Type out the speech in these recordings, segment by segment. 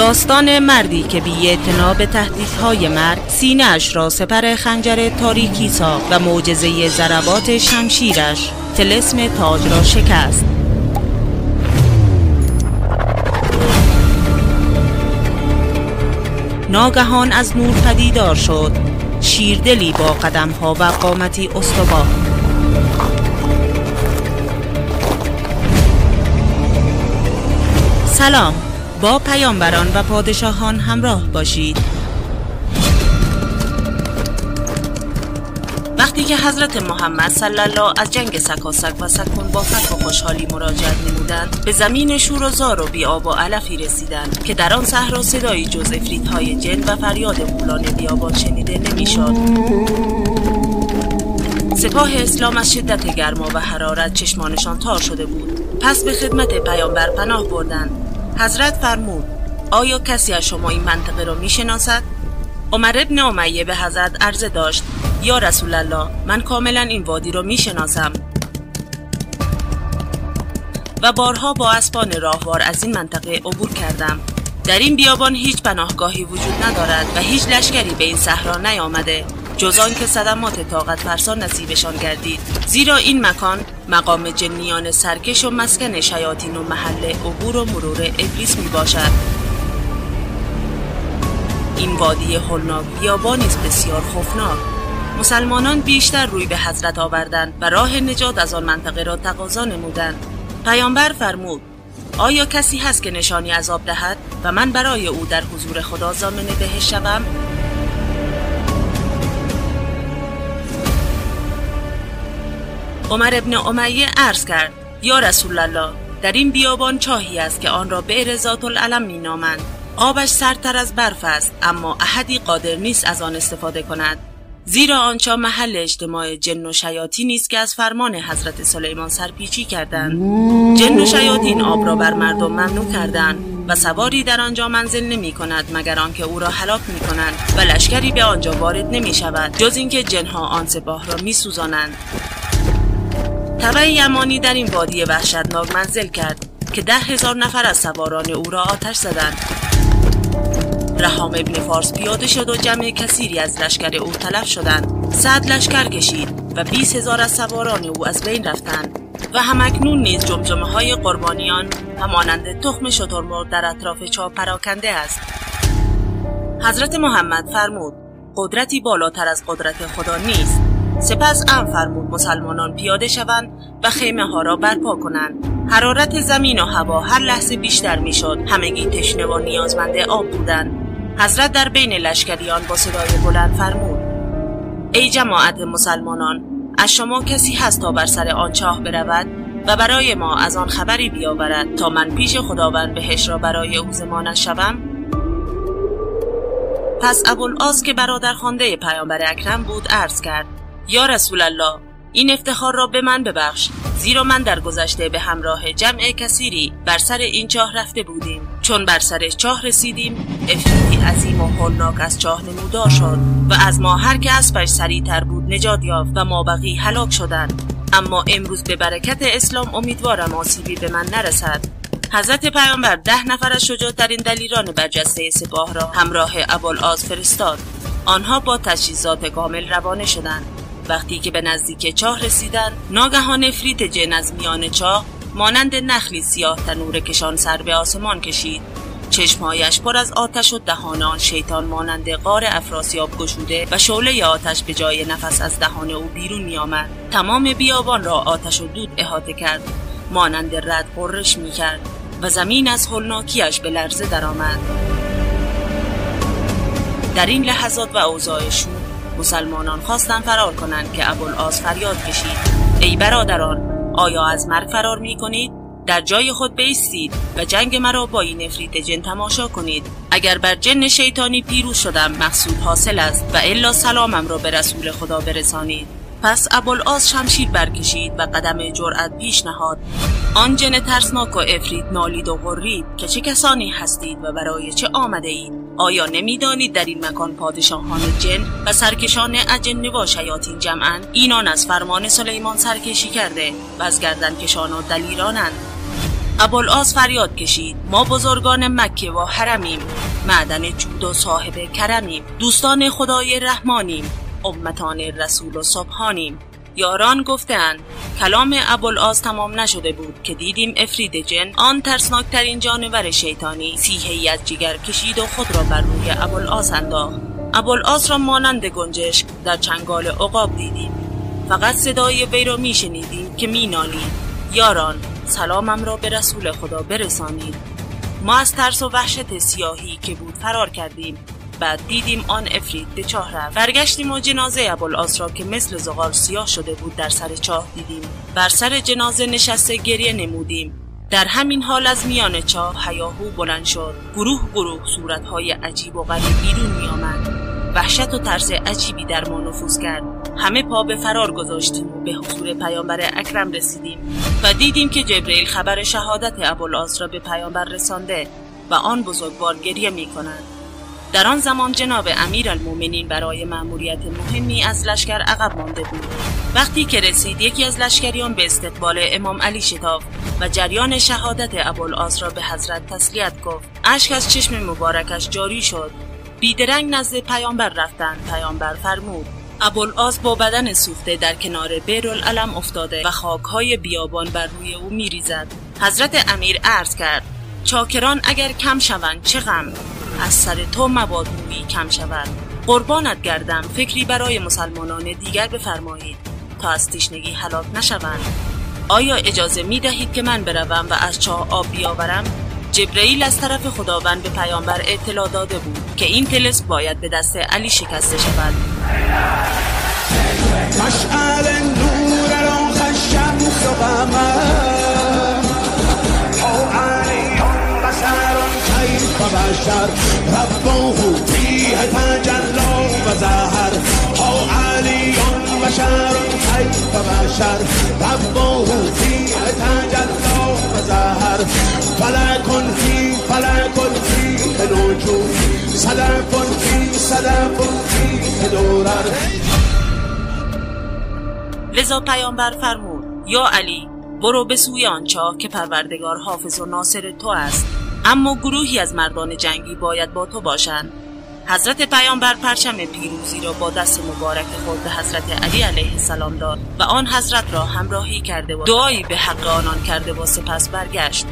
داستان مردی که بی به تهدیدهای مرگ سینه اش را سپر خنجر تاریکی ساخت و معجزه ضربات شمشیرش تلسم تاج را شکست. ناگهان از نور پدیدار شد شیردلی با قدمها و قامتی استوار. سلام. با پیامبران و پادشاهان همراه باشید. وقتی که حضرت محمد صلی الله از جنگ سکاسک و سکون با فتح و خوشحالی مراجعت نمودند به زمین شور و زار و بی آب و علفی رسیدند که در آن صحرا صدایی جز های جن و فریاد مولان بیابان شنیده نمی‌شد. سپاه اسلام از شدت گرما و حرارت چشمانشان تار شده بود. پس به خدمت پیامبر پناه بردند. حضرت فرمود آیا کسی از شما این منطقه را می‌شناسد؟ عمر ابن امیه به حضرت عرضه داشت یا رسول الله من کاملا این وادی را می‌شناسم. و بارها با اسبان راهوار از این منطقه عبور کردم. در این بیابان هیچ پناهگاهی وجود ندارد و هیچ لشکری به این صحرا نیامده. جز که صدمات طاقت فرسا نصیبشان گردید. زیرا این مکان مقام جنیان سرکش و مسکن شیاطین و محل عبور و مرور ابلیس می باشد این وادی هلناک بیابانی است بسیار خوفناک. مسلمانان بیشتر روی به حضرت آوردند و راه نجات از آن منطقه را تقاضا نمودند. پیامبر فرمود آیا کسی هست که نشانی عذاب دهد و من برای او در حضور خدا زامن بهش شوم؟ عمر ابن امیه عرض کرد یا رسول الله در این بیابان چاهی است که آن را به رضات العلم می نامند آبش سرتر از برف است اما احدی قادر نیست از آن استفاده کند. زیرا آنچا محل اجتماع جن و شیاطین نیست که از فرمان حضرت سلیمان سرپیچی کردند. جن و شیاطین آب را بر مردم ممنوع کردند و سواری در آنجا منزل نمی کند مگر آنکه او را هلاک می کنند و لشکری به آنجا وارد نمی شود جز اینکه جنها آن سپاه را می سوزانند. تبع یمانی در این وادی وحشتناک منزل کرد که ده هزار نفر از سواران او را آتش زدند. رحام ابن فارس پیاده شد و جمع کثیری از لشکر او تلف شدند. صد لشکر کشید و بیس هزار از سواران او از بین رفتند و همکنون نیز جمجمه های قربانیان همانند تخم شترمرغ در اطراف چاه پراکنده است. حضرت محمد فرمود قدرتی بالاتر از قدرت خدا نیست. سپس ام فرمود مسلمانان پیاده شوند و خیمه ها را برپا کنند. حرارت زمین و هوا هر لحظه بیشتر می‌شد. همگی تشنه و نیازمند آب بودند. حضرت در بین لشکریان با صدای بلند فرمود ای جماعت مسلمانان از شما کسی هست تا بر سر آن چاه برود و برای ما از آن خبری بیاورد تا من پیش خداوند بهش را برای او زمانت شوم؟ پس ابوالعاص که برادر خانده پیامبر اکرم بود عرض کرد یا رسول الله این افتخار را به من ببخش. زیرا من در گذشته به همراه جمع کثیری بر سر این چاه رفته بودیم. چون بر سر چاه رسیدیم افریتی عظیم و هولناک از چاه نمودار شد و از ما هر که اسبش سریعتر بود نجات یافت و ما بقی هلاک شدند. اما امروز به برکت اسلام امیدوارم آسیبی به من نرسد. حضرت پیامبر ده نفر از شجاعترین دلیران برجسته سپاه را همراه ابوالعاص فرستاد. آنها با تجهیزات کامل روانه شدند. وقتی که به نزدیک چاه رسیدند ناگهان افریت جن از میان چاه مانند نخلی سیاه تنور کشان سر به آسمان کشید چشمهایش پر از آتش و دهان آن شیطان مانند غار افراسیاب گشوده و شعله آتش به جای نفس از دهان او بیرون می آمد. تمام بیابان را آتش و دود احاطه کرد مانند رد قرش می کرد و زمین از هلناکیش به لرزه درآمد. در این لحظات و اوضاع مسلمانان خواستن فرار کنند که ابوالعاص فریاد کشید. ای برادران آیا از مرگ فرار می کنید؟ در جای خود بیستید و جنگ مرا با این نفریت جن تماشا کنید. اگر بر جن شیطانی پیروز شدم مقصود حاصل است و الا سلامم را به رسول خدا برسانید. پس ابوالعاص شمشیر برکشید و قدم جرأت پیش نهاد. آن جن ترسناک و افرید نالید و غرید که چه کسانی هستید و برای چه آمده اید آیا نمی‌دانید در این مکان پادشاهان جن و سرکشان اجن و شیاطین جمعا اینان از فرمان سلیمان سرکشی کرده و از گردن کشان و دلیرانند. ابوالعاص فریاد کشید ما بزرگان مکه و حرمیم. معدن جود و صاحب کرمیم. دوستان خدای رحمانیم. امتان رسول و صبحانیم یاران گفتند کلام ابوالعاص تمام نشده بود که دیدیم افرید جن آن ترسناکترین جانور شیطانی سیهی از جگر کشید و خود را بر روی ابوالعاص انداخت. ابوالعاص را مانند گنجشک در چنگال عقاب دیدیم. فقط صدای وی را میشنیدیم که مینالید. یاران سلامم را به رسول خدا برسانید. ما از ترس و وحشت سیاهی که بود فرار کردیم. بعد دیدیم آن افرید به چاه رفت. برگشتیم و جنازه ابوالعاص را که مثل زغال سیاه شده بود در سر چاه دیدیم. بر سر جنازه نشسته گریه نمودیم. در همین حال از میان چاه هیاهو بلند شد. گروه گروه صورتهای عجیب و غریب بیرون میآمد. وحشت و ترس عجیبی در ما نفوذ کرد. همه پا به فرار گذاشتیم. و به حضور پیامبر اکرم رسیدیم و دیدیم که جبرئیل خبر شهادت ابوالعاص را به پیامبر رسانده و آن بزرگوار گریه می کند. در آن زمان جناب امیر المومنین برای مأموریت مهمی از لشکر عقب مانده بود. وقتی که رسید یکی از لشکریان به استقبال امام علی شتاب و جریان شهادت ابوالعاص را به حضرت تسلیت گفت. اشک از چشم مبارکش جاری شد. بیدرنگ نزد پیامبر رفتند. پیامبر فرمود ابوالعاص با بدن سوخته در کنار بیرالعلم افتاده و خاکهای بیابان بر روی او میریزد. حضرت امیر عرض کرد چاکران اگر کم شوند چه غم؟ از سر تو مباد مویی کم شود. قربانت گردم فکری برای مسلمانان دیگر بفرمایید تا از تشنگی هلاک نشوند. آیا اجازه می دهید که من بروم و از چاه آب بیاورم؟ جبرئیل از طرف خداوند به پیامبر اطلاع داده بود که این تلس باید به دست علی شکسته شود. مشعل نور را الشمس کیف بشر ربه فیه تجلا و او علی بشر بشر ربه فیه تجلا و زهر. فلک فی فلک فی نجوم صدف فی صدف فی دورر لذا پیامبر فرمود یا علی برو به سوی آن چاه که پروردگار حافظ و ناصر تو است. اما گروهی از مردان جنگی باید با تو باشند. حضرت پیامبر پرچم پیروزی را با دست مبارک خود به حضرت علی علیه السلام داد و آن حضرت را همراهی کرده و دعایی به حق آنان کرده و سپس برگشت.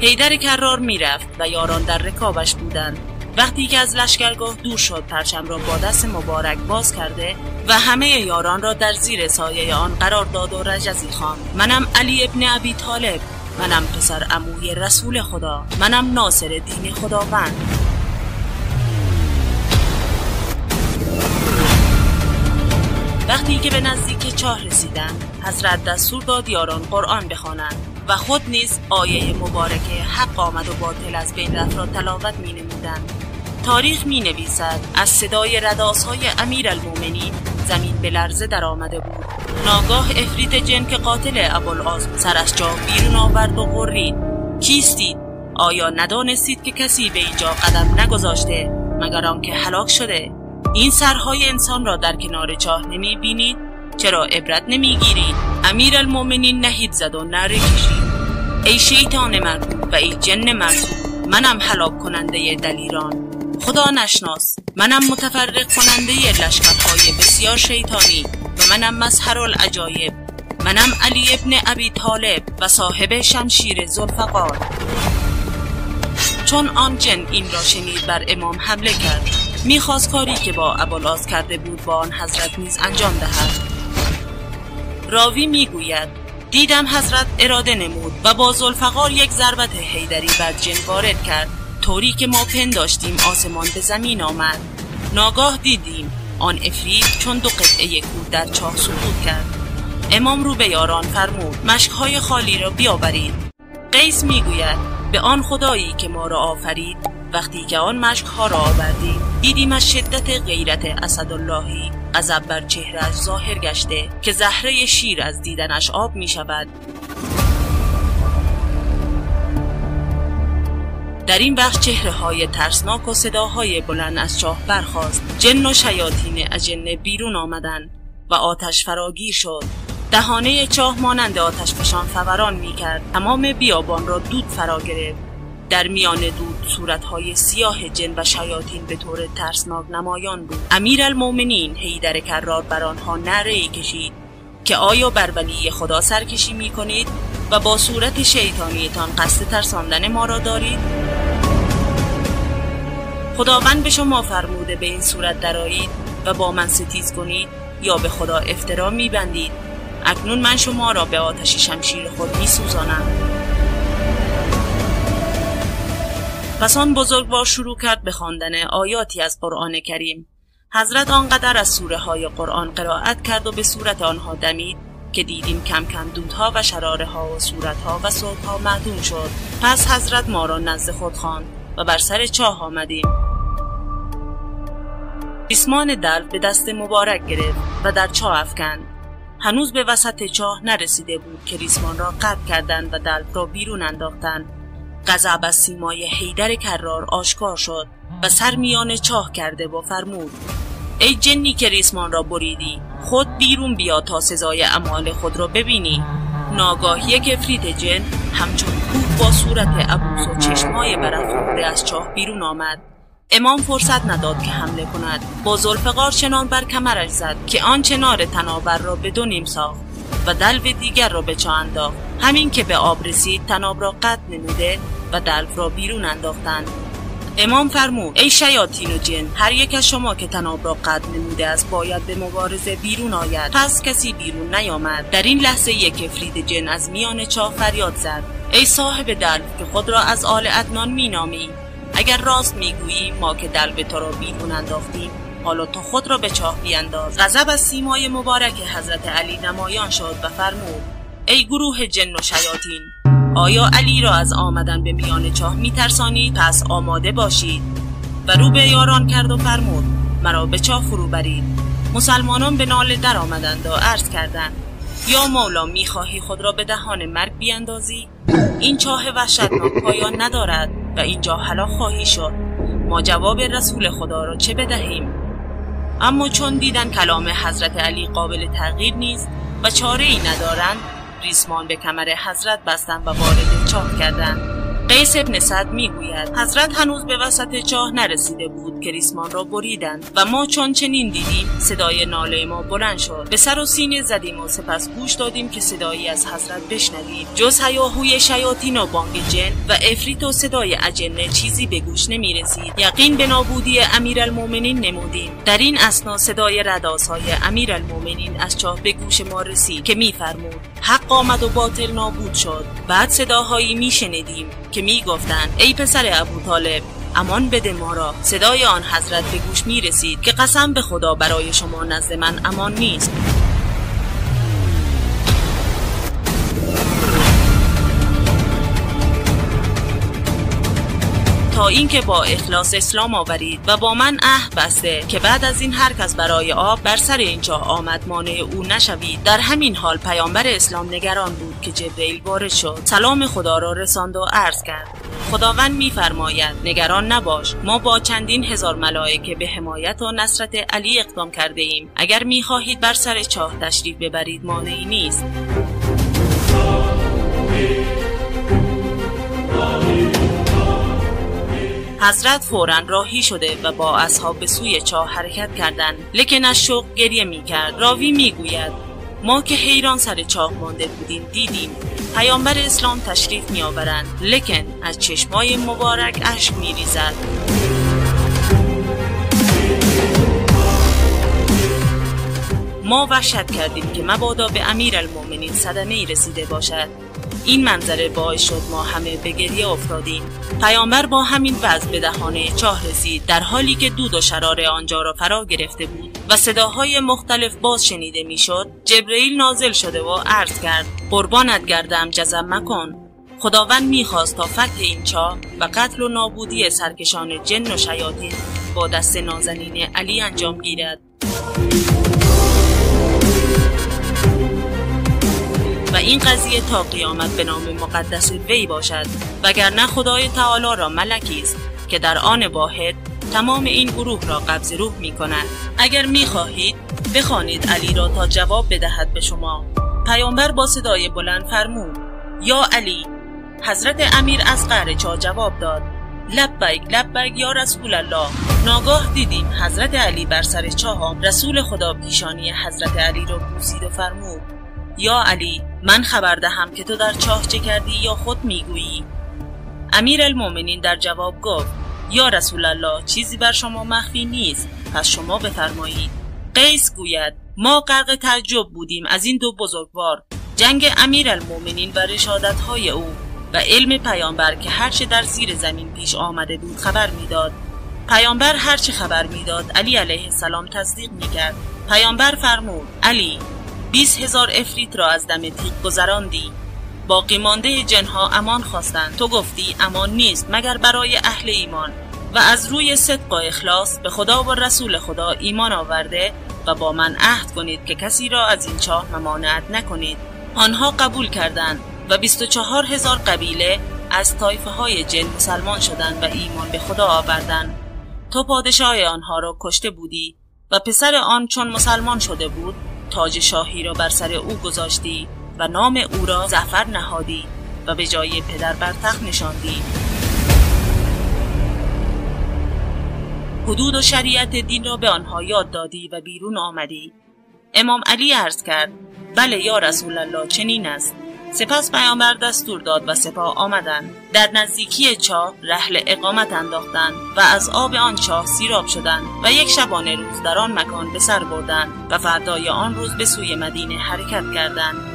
حیدر کرار می‌رفت و یاران در رکابش بودند. وقتی که از لشکرگاه دور شد پرچم را با دست مبارک باز کرده و همه یاران را در زیر سایه آن قرار داد و رجزی خان منم علی ابن ابی طالب. منم پسر عموی رسول خدا منم ناصر دین خداوند وقتی که به نزدیک چاه رسیدند حضرت دستور داد یاران قرآن بخوانند و خود نیز آیه مبارکه حق آمد و باطل از بین رفت را تلاوت می نمودند. تاریخ می نویسد از صدای رداس های امیر زمین به لرزه در آمده بود. ناگاه افریت جن که قاتل ابوالعاص سر از جا بیرون آورد و غرید. کیستید آیا ندانستید که کسی به اینجا قدم نگذاشته مگر آنکه هلاک شده؟ این سرهای انسان را در کنار چاه نمی بینید چرا عبرت نمی گیرید امیر المومنین نهید زد و نره کشید. ای شیطان مربوط و ای جن مرسوم منم هلاک کننده دلیران. خدا نشناس منم متفرق کننده لشکرهای بسیار شیطانی و منم مظهر العجایب. منم علی ابن ابی طالب و صاحب شمشیر زلفقار چون آن جن این را شنید بر امام حمله کرد. می‌خواست کاری که با ابوالعاص کرده بود با آن حضرت نیز انجام دهد. راوی می‌گوید دیدم حضرت اراده نمود و با زلفقار یک ضربت حیدری بر جن وارد کرد. طوری که ما پنداشتیم آسمان به زمین آمد. ناگاه دیدیم آن افرید چون دو قطعه کود در چاه سقوط کرد. امام رو به یاران فرمود مشکهای خالی را بیاورید. قیس می‌گوید به آن خدایی که ما را آفرید وقتی که آن مشک ها را آوردیم دیدیم از شدت غیرت اسداللهی غضب بر چهرش ظاهر گشته که زهره شیر از دیدنش آب می شود در این بخش چهره های ترسناک و صداهای بلند از چاه برخاست. جن و شیاطین اجنه بیرون آمدند و آتش فراگیر شد. دهانه چاه مانند آتش فشان فوران می کرد تمام بیابان را دود فرا گرفت. در میان دود صورتهای سیاه جن و شیاطین به طور ترسناک نمایان بود. امیر المومنین حیدر کرار بر آنها نره کشید که آیا بر ولی خدا سرکشی می کنید و با صورت شیطانیتان قصد ترساندن ما را دارید؟ خداوند به شما فرموده به این صورت درایید و با من ستیز کنید یا به خدا افترا میبندید. اکنون من شما را به آتش شمشیر خود میسوزانم. پس آن بزرگوار شروع کرد به خواندن آیاتی از قرآن کریم. حضرت آنقدر از سوره های قرآن قرائت کرد و به صورت آنها دمید که دیدیم کم کم دودها و شراره ها و صورتها و صوتها معدوم شد. پس حضرت ما را نزد خود خواند و بر سر چاه آمدیم. ریسمان دلو به دست مبارک گرفت و در چاه افکند. هنوز به وسط چاه نرسیده بود که ریسمان را قطع کردند و دلو را بیرون انداختند. غضب از سیمای حیدر کرار آشکار شد و سر میان چاه کرده و فرمود ای جنی که ریسمان را بریدی خود بیرون بیا تا سزای اعمال خود را ببینی. ناگاهی کفریت جن همچون کوه با صورت عبوس و چشمای برافروخته از چاه بیرون آمد. امام فرصت نداد که حمله کند. با زلفقار چنان بر کمرش زد که آن چنار تناور را به دو نیم ساخت و دلو دیگر را به چاه انداخت. همین که به آب رسید تناب را قطع نموده و دلو را بیرون انداختند. امام فرمود ای شیاطین و جن هر یک از شما که تناب را قد نموده است باید به مبارزه بیرون آید. پس کسی بیرون نیامد. در این لحظه یک کفرید جن از میان چاه فریاد زد. ای صاحب دلو که خود را از آل ادنان مینامی. اگر راست می‌گویی ما که دلو تو را بیرون انداختیم حالا تو خود را به چاه بیانداز. غضب از سیمای مبارک حضرت علی نمایان شد و فرمود ای گروه جن و شیاطین آیا علی را از آمدن به میان چاه میترسانید پس آماده باشید. و رو به یاران کرد و فرمود مرا به چاه فرو برید. مسلمانان به ناله در آمدند و عرض کردند یا مولا می‌خواهی خود را به دهان مرگ بیاندازی؟ این چاه وحشتناک پایان ندارد. و اینجا هلاک خواهی شد. ما جواب رسول خدا را چه بدهیم؟ اما چون دیدن کلام حضرت علی قابل تغییر نیست و چاره ای ندارند ریسمان به کمر حضرت بستند و وارد چاه کردند. قیس ابن سعد می‌گوید حضرت هنوز به وسط چاه نرسیده بود که ریسمان را بریدند و ما چون چنین دیدیم صدای ناله ما بلند شد. به سر و سینه زدیم و سپس گوش دادیم که صدایی از حضرت بشنویم. جز هیاهوی شیاطین و بانگ جن و افریت و صدای اجنه چیزی به گوش نمی رسید یقین به نابودی امیرالمؤمنین نمودیم. در این اسنا صدای رداسهای امیرالمؤمنین از چاه به گوش ما رسید که میفرمود حق آمد و باطل نابود شد. بعد صداهایی میشنیدیم که می‌گفتند ای پسر ابو طالب امان بده ما را. صدای آن حضرت به گوش می رسید که قسم به خدا برای شما نزد من امان نیست. اینکه با اخلاص اسلام آورید و با من عهد بسته که بعد از این هر کس برای آب بر سر اینجا آمد مانع او نشوید. در همین حال پیامبر اسلام نگران بود که جبرئیل وارد شد. سلام خدا را رساند و عرض کرد. خداوند میفرماید نگران نباش. ما با چندین هزار ملائکه به حمایت و نصرت علی اقدام کرده ایم. اگر می‌خواهید بر سر چاه تشریف ببرید مانعی نیست. حضرت فورا راهی شده و با اصحاب به سوی چاه حرکت کردند. لکن از شوق گریه می کرد راوی می گوید ما که حیران سر چاه مانده بودیم دیدیم پیامبر اسلام تشریف می آورند لکن از چشمای مبارک اشک می ریزد ما وحشت کردیم که مبادا به امیر المومنین صدمه ای رسیده باشد. این منظره باعث شد ما همه به گریه افتادیم. پیامبر با همین وضع به دهانه چاه رسید در حالی که دود و شرار آنجا را فرا گرفته بود و صداهای مختلف باز شنیده می‌شد. جبرئیل نازل شده و عرض کرد قربانت گردم جزم مکن. خداوند می‌خواست تا فتح این چاه و قتل و نابودی سرکشان جن و شیاطین با دست نازنین علی انجام گیرد. و این قضیه تا قیامت به نام مقدس وی باشد وگرنه خدای تعالی را ملکی است که در آن واحد تمام این گروه را قبض روح می کند. اگر می خواهید بخوانید علی را تا جواب بدهد به شما. پیامبر با صدای بلند فرمود یا علی. حضرت امیر از قهر چا جواب داد لبیک لبیک یا رسول الله. ناگاه دیدیم حضرت علی بر سر چاه رسول خدا پیشانی حضرت علی را بوسید و فرمود یا علی من خبر دهم که تو در چاه چه کردی یا خود می‌گویی؟ امیر المومنین در جواب گفت یا رسول الله چیزی بر شما مخفی نیست. پس شما بفرمایید. قیس گوید ما غرق تعجب بودیم از این دو بزرگوار. جنگ امیر المومنین و رشادت های او و علم پیامبر که هرچه در زیر زمین پیش آمده بود خبر می‌داد. پیامبر هرچه خبر می‌داد علی علیه السلام تصدیق می‌کرد. پیامبر فرمود علی 20 هزار افریت را از دم تیغ گذراندی. باقی مانده جنها امان خواستند. تو گفتی امان نیست مگر برای اهل ایمان؟ و از روی صدق و اخلاص به خدا و رسول خدا ایمان آورده و با من عهد کنید که کسی را از این چاه ممانعت نکنید. آنها قبول کردند و 24 هزار قبیله از طایفه های جن مسلمان شدند و ایمان به خدا آوردند. تو پادشاه آنها را کشته بودی و پسر آن چون مسلمان شده بود تاج شاهی را بر سر او گذاشتی و نام او را زفر نهادی و به جای پدر بر تخت نشاندی. حدود و شریعت دین را به آنها یاد دادی و بیرون آمدی. امام علی عرض کرد بله یا رسول الله چنین است. سپس پیامبر دستور داد و سپاه آمدند. در نزدیکی چاه رحل اقامت انداختند و از آب آن چاه سیراب شدند و یک شبانه روز در آن مکان به سر بردند و فردای آن روز به سوی مدینه حرکت کردند.